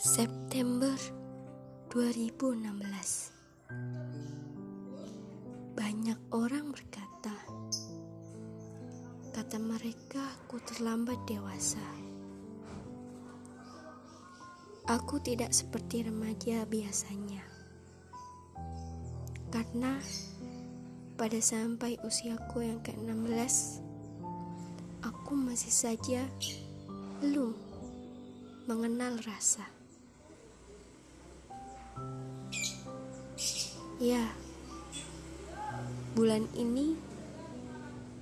September 2016 Banyak orang berkata Kata mereka aku terlambat dewasa. Aku tidak seperti remaja biasanya. Karena pada sampai usiaku yang ke-16 Aku masih saja belum mengenal rasa Ya, bulan ini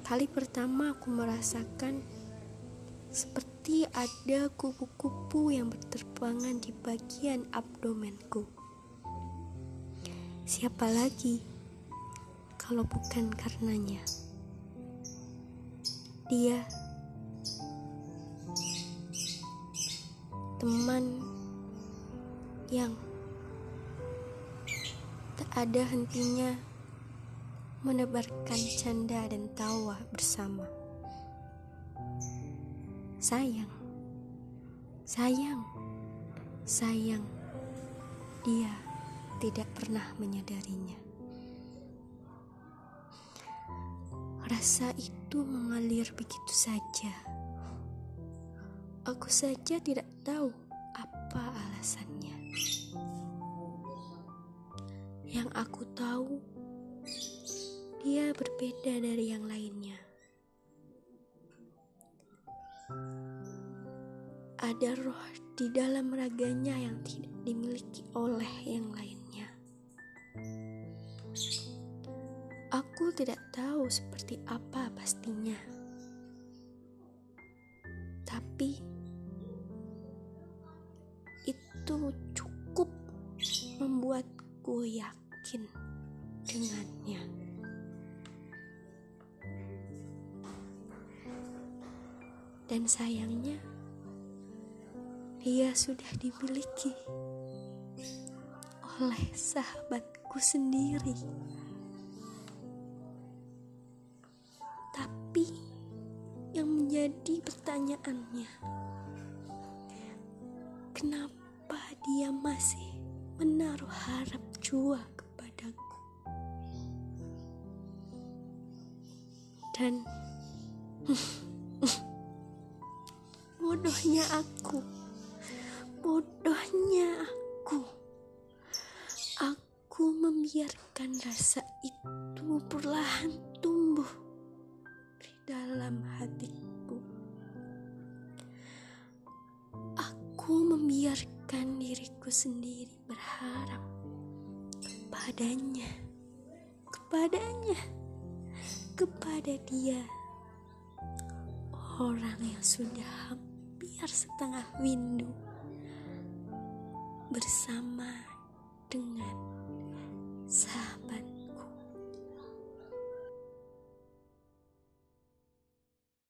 kali pertama aku merasakan seperti ada kupu-kupu yang berterbangan di bagian abdomenku. Siapa lagi kalau bukan karenanya? Dia teman yang ada hentinya menebarkan canda dan tawa bersama. Sayang, sayang, sayang, dia tidak pernah menyadarinya. Rasa itu mengalir begitu saja. Aku saja tidak tahu apa alasannya. Yang aku tahu, dia berbeda dari yang lainnya. Ada roh di dalam raganya yang tidak dimiliki oleh yang lainnya. Aku tidak tahu seperti apa pastinya, membuatku yakin yakin dengannya. Dan sayangnya, dia sudah dimiliki oleh sahabatku sendiri. Tapi yang menjadi pertanyaannya, kenapa dia masih menaruh harap jua dan bodohnya aku bodohnya aku. Aku membiarkan rasa itu perlahan tumbuh di dalam hatiku membiarkan diriku sendiri berharap kepadanya kepadanya kepada dia. Orang yang sudah hampir setengah windu bersama dengan sahabat